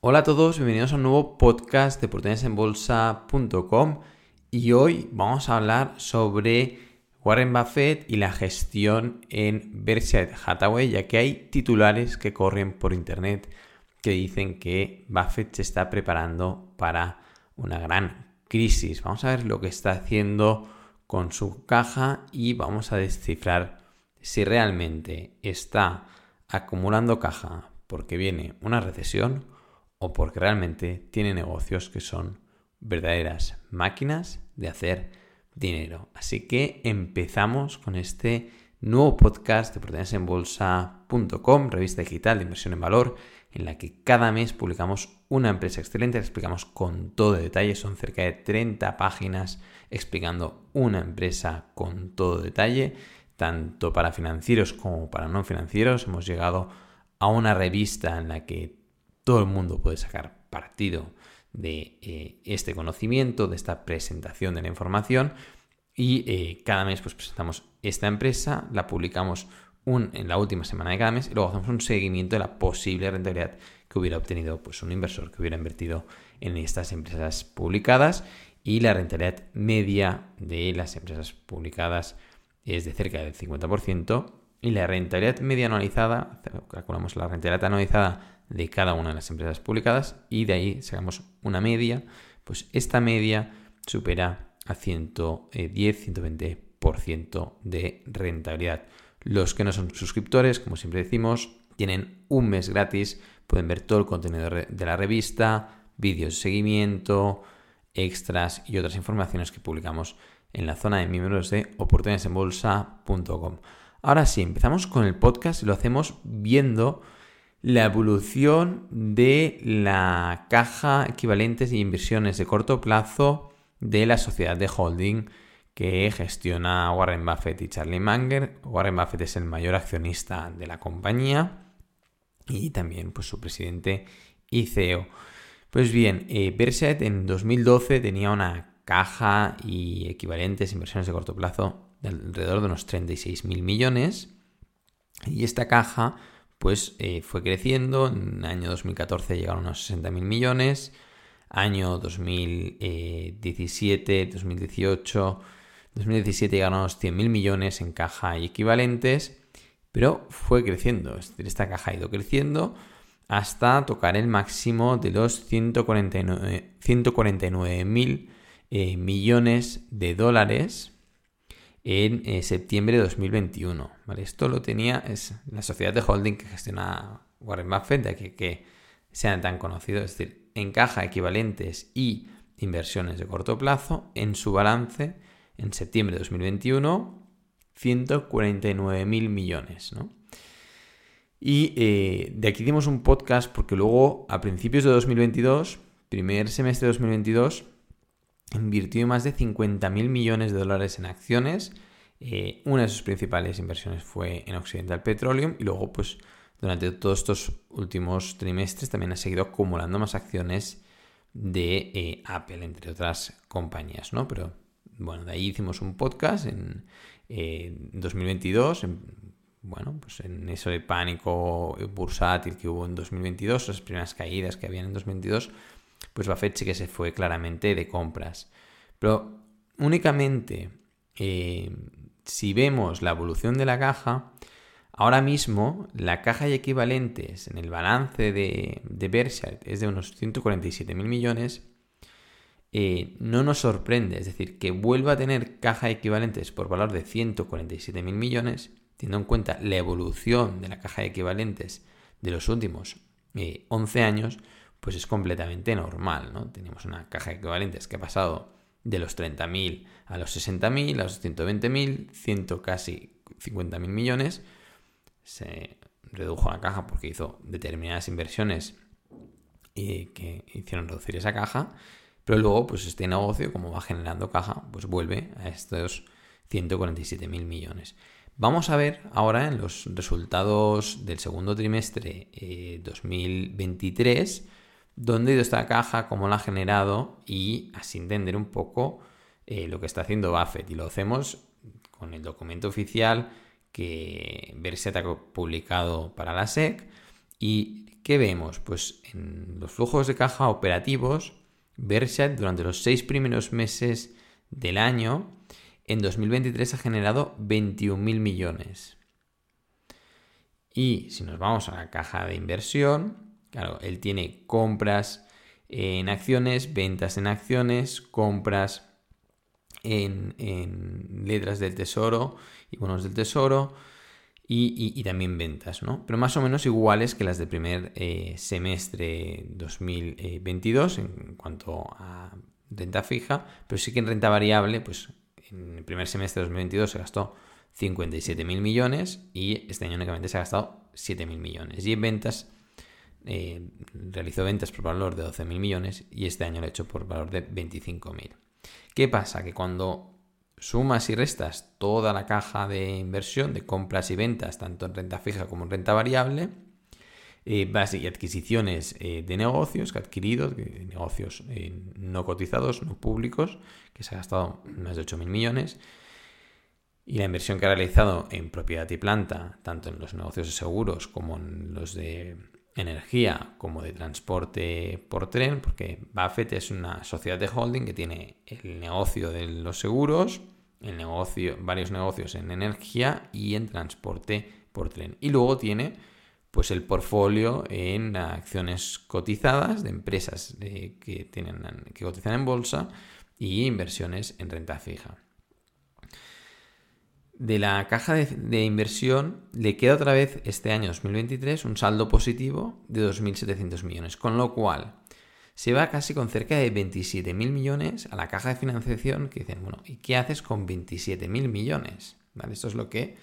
Hola a todos, bienvenidos a un nuevo podcast de oportunidadesenbolsa.com y hoy vamos a hablar sobre Warren Buffett y la gestión en Berkshire Hathaway, ya que hay titulares que corren por internet que dicen que Buffett se está preparando para una gran crisis. Vamos a ver lo que está haciendo con su caja y vamos a descifrar si realmente está acumulando caja porque viene una recesión o porque realmente tiene negocios que son verdaderas máquinas de hacer dinero. Así que empezamos con este nuevo podcast de bolsa.com, revista digital de inversión en valor, en la que cada mes publicamos una empresa excelente, la explicamos con todo detalle, son cerca de 30 páginas explicando una empresa con todo detalle, tanto para financieros como para no financieros. Hemos llegado a una revista en la que todo el mundo puede sacar partido de eh, este conocimiento, de esta presentación de la información y eh, cada mes pues, presentamos esta empresa, la publicamos en la última semana de cada mes y luego hacemos un seguimiento de la posible rentabilidad que hubiera obtenido pues, un inversor que hubiera invertido en estas empresas publicadas y la rentabilidad media de las empresas publicadas es de cerca del 50% y la rentabilidad media anualizada, calculamos la rentabilidad anualizada de cada una de las empresas publicadas y de ahí sacamos una media, pues esta media supera a 110-120% de rentabilidad. Los que no son suscriptores, como siempre decimos, tienen un mes gratis, pueden ver todo el contenido de la revista, vídeos de seguimiento, extras y otras informaciones que publicamos en la zona de miembros de oportunidadesenbolsa.com. Ahora sí, empezamos con el podcast y lo hacemos viendo la evolución de la caja equivalentes y inversiones de corto plazo de la sociedad de holding que gestiona Warren Buffett y Charlie Munger. Warren Buffett es el mayor accionista de la compañía y también pues, su presidente y CEO. Pues bien, eh, en 2012 tenía una caja y equivalentes inversiones de corto plazo de alrededor de unos 36 mil millones y esta caja pues eh, fue creciendo. En el año 2014 llegaron a unos 60.000 millones. Año 2017, 2018, 2017 llegaron a unos 100.000 millones en caja y equivalentes. Pero fue creciendo. Esta caja ha ido creciendo hasta tocar el máximo de los 149.000 eh, millones de dólares en eh, septiembre de 2021. ¿vale? Esto lo tenía es la sociedad de holding que gestiona Warren Buffett, de que, que sean tan conocidos, es decir, encaja equivalentes y inversiones de corto plazo en su balance en septiembre de 2021, 149 mil millones. Y eh, de aquí dimos un podcast porque luego a principios de 2022, primer semestre de 2022, invirtió más de 50.000 millones de dólares en acciones. Eh, una de sus principales inversiones fue en Occidental Petroleum y luego, pues, durante todos estos últimos trimestres también ha seguido acumulando más acciones de eh, Apple, entre otras compañías, ¿no? Pero bueno, de ahí hicimos un podcast en 2022, bueno, pues en eso de pánico bursátil que hubo en 2022, las primeras caídas que habían en 2022, pues Buffett sí que se fue claramente de compras. Pero únicamente eh, si vemos la evolución de la caja, ahora mismo la caja y equivalentes en el balance de, de Berkshire es de unos 147 mil millones. Eh, no nos sorprende, es decir, que vuelva a tener caja equivalentes por valor de 147 mil millones, teniendo en cuenta la evolución de la caja de equivalentes de los últimos 11 eh, años, pues es completamente normal, ¿no? Tenemos una caja de equivalentes que ha pasado de los 30.000 a los 60.000, a los 120.000, 100 casi 50.000 millones. Se redujo la caja porque hizo determinadas inversiones y que hicieron reducir esa caja. Pero luego, pues este negocio, como va generando caja, pues vuelve a estos 147.000 millones. Vamos a ver ahora en los resultados del segundo trimestre 2023 eh, dónde ha ido esta caja, cómo la ha generado y así entender un poco eh, lo que está haciendo Buffett. Y lo hacemos con el documento oficial que Berset ha publicado para la SEC y ¿qué vemos? Pues en los flujos de caja operativos, Berkshire durante los seis primeros meses del año, en 2023 ha generado 21.000 millones. Y si nos vamos a la caja de inversión, claro, él tiene compras en acciones, ventas en acciones, compras en, letras del tesoro y bonos del tesoro y, también ventas, ¿no? Pero más o menos iguales que las del primer eh, semestre 2022 en cuanto a renta fija, pero sí que en renta variable, pues en el primer semestre de 2022 se gastó 57.000 millones y este año únicamente se ha gastado 7.000 millones. Y en ventas eh, realizó ventas por valor de 12.000 millones y este año lo ha hecho por valor de 25.000. ¿Qué pasa? Que cuando sumas y restas toda la caja de inversión de compras y ventas, tanto en renta fija como en renta variable, eh, y adquisiciones eh, de negocios que ha adquirido, negocios eh, no cotizados, no públicos, que se ha gastado más de 8.000 millones, y la inversión que ha realizado en propiedad y planta, tanto en los negocios de seguros como en los de energía como de transporte por tren, porque Buffett es una sociedad de holding que tiene el negocio de los seguros, el negocio, varios negocios en energía y en transporte por tren. Y luego tiene pues el portfolio en acciones cotizadas de empresas eh, que, tienen, que cotizan en bolsa y inversiones en renta fija de la caja de, inversión le queda otra vez este año 2023 un saldo positivo de 2.700 millones, con lo cual se va casi con cerca de 27.000 millones a la caja de financiación que dicen, bueno, ¿y qué haces con 27.000 millones? Esto es lo que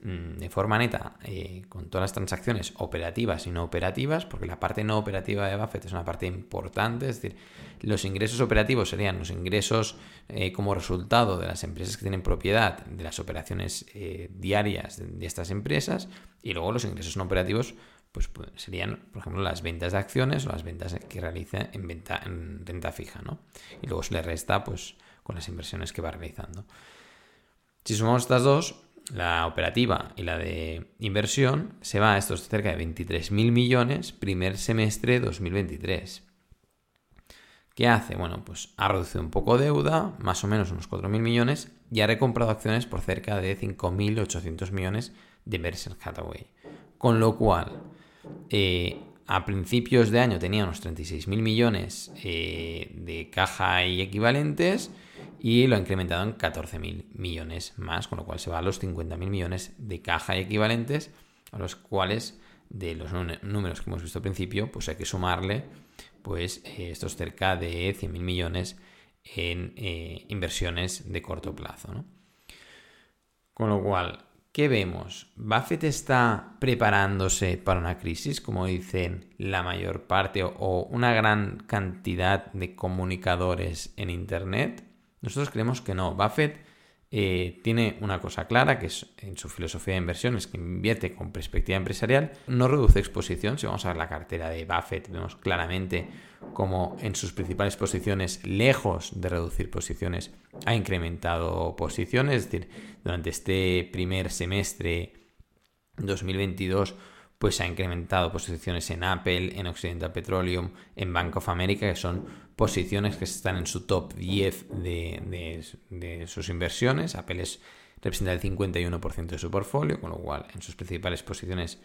de forma neta eh, con todas las transacciones operativas y no operativas, porque la parte no operativa de Buffett es una parte importante, es decir, los ingresos operativos serían los ingresos eh, como resultado de las empresas que tienen propiedad de las operaciones eh, diarias de, estas empresas, y luego los ingresos no operativos pues, pues, serían, por ejemplo, las ventas de acciones o las ventas que realiza en, venta, en renta fija, ¿no? Y luego se le resta pues con las inversiones que va realizando. Si sumamos estas dos, la operativa y la de inversión, se va a estos cerca de 23.000 millones primer semestre 2023. ¿Qué hace? Bueno, pues ha reducido un poco deuda, más o menos unos 4.000 millones, y ha recomprado acciones por cerca de 5.800 millones de Berkshire Hathaway. Con lo cual, eh, a principios de año tenía unos 36.000 millones eh, de caja y equivalentes, y lo ha incrementado en 14.000 millones más, con lo cual se va a los 50.000 millones de caja equivalentes, a los cuales de los números que hemos visto al principio, pues hay que sumarle pues eh, estos cerca de 100.000 millones en eh, inversiones de corto plazo. Con lo cual, ¿qué vemos? Buffett está preparándose para una crisis, como dicen la mayor parte o una gran cantidad de comunicadores en Internet. Nosotros creemos que no. Buffett eh, tiene una cosa clara, que es en su filosofía de inversiones, que invierte con perspectiva empresarial, no reduce exposición. Si vamos a ver la cartera de Buffett, vemos claramente cómo en sus principales posiciones, lejos de reducir posiciones, ha incrementado posiciones. Es decir, durante este primer semestre 2022, pues ha incrementado posiciones en Apple, en Occidental Petroleum, en Bank of America, que son posiciones que están en su top 10 de, sus inversiones. Apple es, representa el 51% de su portfolio, con lo cual en sus principales posiciones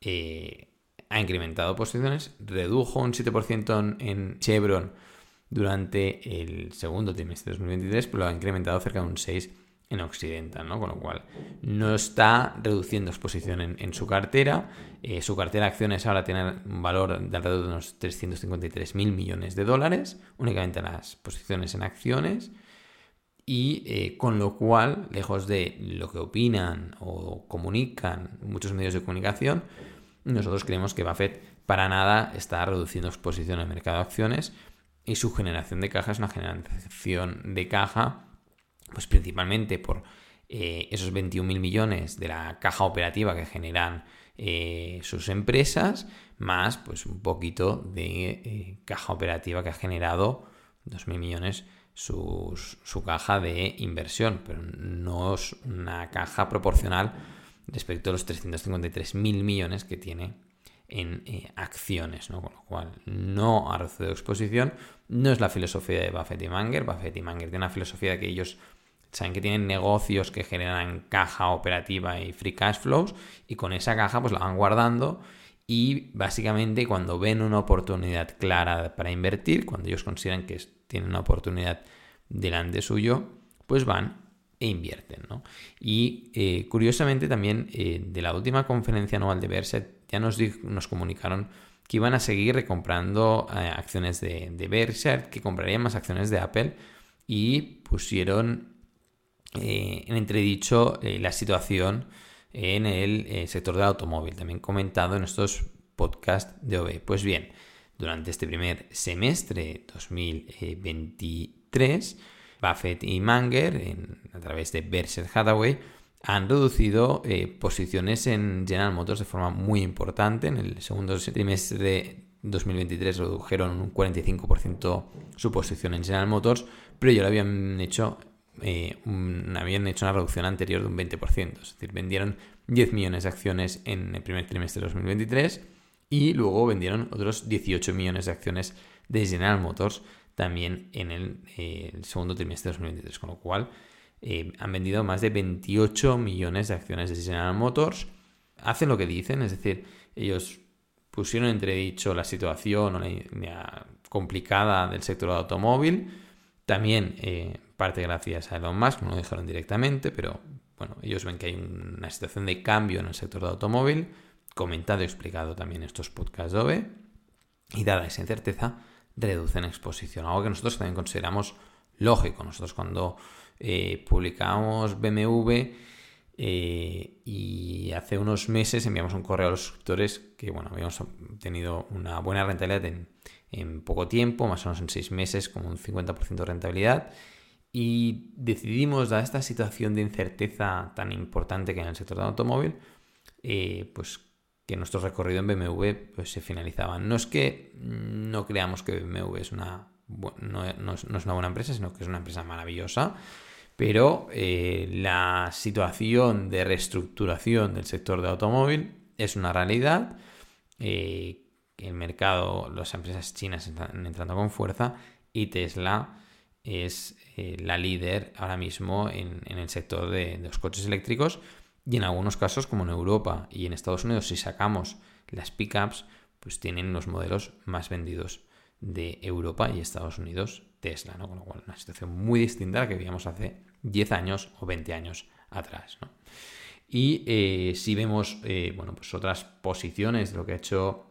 eh, ha incrementado posiciones, redujo un 7% en, Chevron durante el segundo trimestre de 2023, pero lo ha incrementado cerca de un 6% en Occidental, ¿no? Con lo cual no está reduciendo exposición en, su cartera. Eh, su cartera de acciones ahora tiene un valor de alrededor de unos 353 mil millones de dólares, únicamente las posiciones en acciones. Y eh, con lo cual, lejos de lo que opinan o comunican muchos medios de comunicación, nosotros creemos que Buffett para nada está reduciendo exposición al mercado de acciones y su generación de caja es una generación de caja pues principalmente por eh, esos 21.000 millones de la caja operativa que generan eh, sus empresas, más pues un poquito de eh, caja operativa que ha generado 2.000 millones su caja de inversión, pero no es una caja proporcional respecto a los 353.000 millones que tiene en eh, acciones, ¿no? Con lo cual no ha reducido exposición, no es la filosofía de Buffett y Munger. Buffett y Munger tienen una filosofía de que ellos saben que tienen negocios que generan caja operativa y free cash flows y con esa caja pues la van guardando y básicamente cuando ven una oportunidad clara para invertir, cuando ellos consideran que tienen una oportunidad delante suyo, pues van e invierten. ¿no? Y eh, curiosamente también eh, de la última conferencia anual de Berset ya nos, nos comunicaron que iban a seguir recomprando eh, acciones de, de que comprarían más acciones de Apple y pusieron en entredicho la situación en el sector del automóvil, también comentado en estos podcasts de OB. Pues bien, durante este primer semestre 2023, Buffett y Manger, a través de Berkshire Hathaway, han reducido eh, posiciones en General Motors de forma muy importante. En el segundo trimestre de 2023 redujeron un 45% su posición en General Motors, pero ya lo habían hecho, eh, habían hecho una reducción anterior de un 20%. Es decir, vendieron 10 millones de acciones en el primer trimestre de 2023 y luego vendieron otros 18 millones de acciones de General Motors también en el, eh, segundo trimestre de 2023, con lo cual eh, han vendido más de 28 millones de acciones de General Motors. Hacen lo que dicen, es decir, ellos pusieron entredicho la situación complicada del sector automóvil, también parte gracias a Elon Musk, no lo dijeron directamente, pero bueno, ellos ven que hay una situación de cambio en el sector del automóvil, comentado y explicado también en estos podcasts de OVE, y dada esa incerteza, reducen exposición, algo que nosotros también consideramos lógico. Nosotros cuando eh, publicamos BMW eh, y hace unos meses enviamos un correo a los suscriptores que bueno, habíamos tenido una buena rentabilidad en, en poco tiempo, más o menos en seis meses, como un 50% de rentabilidad. Y decidimos, dada esta situación de incerteza tan importante que hay en el sector del automóvil, eh, pues que nuestro recorrido en BMW pues, se finalizaba. No es que no creamos que BMW es una, no, es, una buena empresa, sino que es una empresa maravillosa, pero eh, la situación de reestructuración del sector de automóvil es una realidad. Eh, el mercado, las empresas chinas están entrando con fuerza y Tesla es eh, la líder ahora mismo en, el sector de los coches eléctricos y en algunos casos, como en Europa y en Estados Unidos, si sacamos las pickups, pues tienen los modelos más vendidos de Europa y Estados Unidos, Tesla, ¿no? Con lo cual, una situación muy distinta a la que veíamos hace 10 años o 20 años atrás, Y eh, si vemos, eh, bueno, pues otras posiciones de lo que ha hecho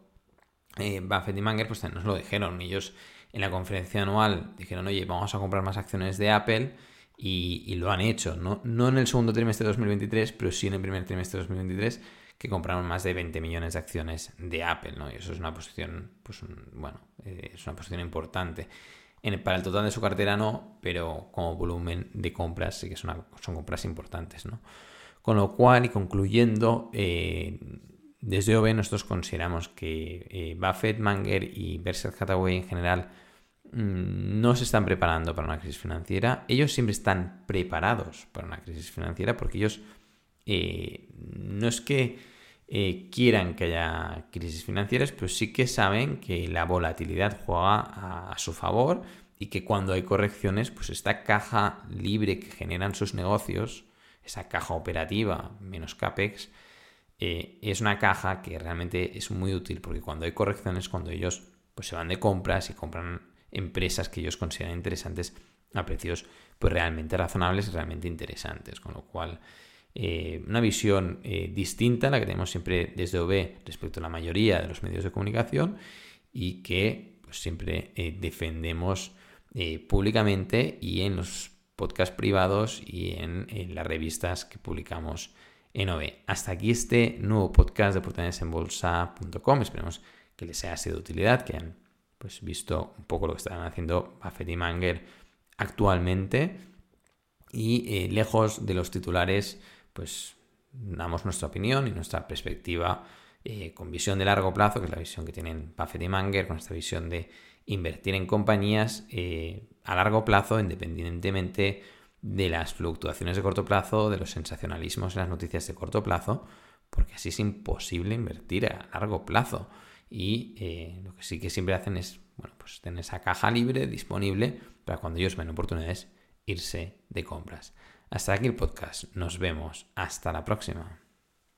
Buffett y Manger, pues nos lo dijeron. Ellos en la conferencia anual dijeron, oye, vamos a comprar más acciones de Apple y, lo han hecho, ¿no? no en el segundo trimestre de 2023, pero sí en el primer trimestre de 2023, que compraron más de 20 millones de acciones de Apple, ¿no? Y eso es una posición, pues, bueno, eh, es una posición importante. Para el total de su cartera no, pero como volumen de compras sí que son, son compras importantes, ¿no? Con lo cual, y concluyendo, eh, desde OB nosotros consideramos que eh, Buffett, Manger y Berkshire Hathaway en general Mm, no se están preparando para una crisis financiera. Ellos siempre están preparados para una crisis financiera porque ellos eh, no es que eh, quieran que haya crisis financieras, pero sí que saben que la volatilidad juega a, su favor y que cuando hay correcciones, pues esta caja libre que generan sus negocios, esa caja operativa menos CAPEX, eh, es una caja que realmente es muy útil porque cuando hay correcciones, cuando ellos pues, se van de compras y compran empresas que ellos consideran interesantes a precios pues realmente razonables y realmente interesantes. Con lo cual, eh, una visión eh, distinta a la que tenemos siempre desde OB respecto a la mayoría de los medios de comunicación y que pues, siempre defendemos públicamente y en los podcasts privados y en, las revistas que publicamos en OB. Hasta aquí este nuevo podcast de oportunidadesenbolsa.com. Esperemos que les haya sido de utilidad, que hayan pues visto un poco lo que están haciendo Buffett y Manger actualmente y eh, lejos de los titulares pues damos nuestra opinión y nuestra perspectiva eh, con visión de largo plazo, que es la visión que tienen Buffett y Manger, con esta visión de invertir en compañías eh, a largo plazo, independientemente de las fluctuaciones de corto plazo, de los sensacionalismos en las noticias de corto plazo, porque así es imposible invertir a largo plazo. Y eh, lo que sí que siempre hacen es, bueno, pues tener esa caja libre disponible para cuando ellos ven oportunidades irse de compras. Hasta aquí el podcast. Nos vemos. Hasta la próxima.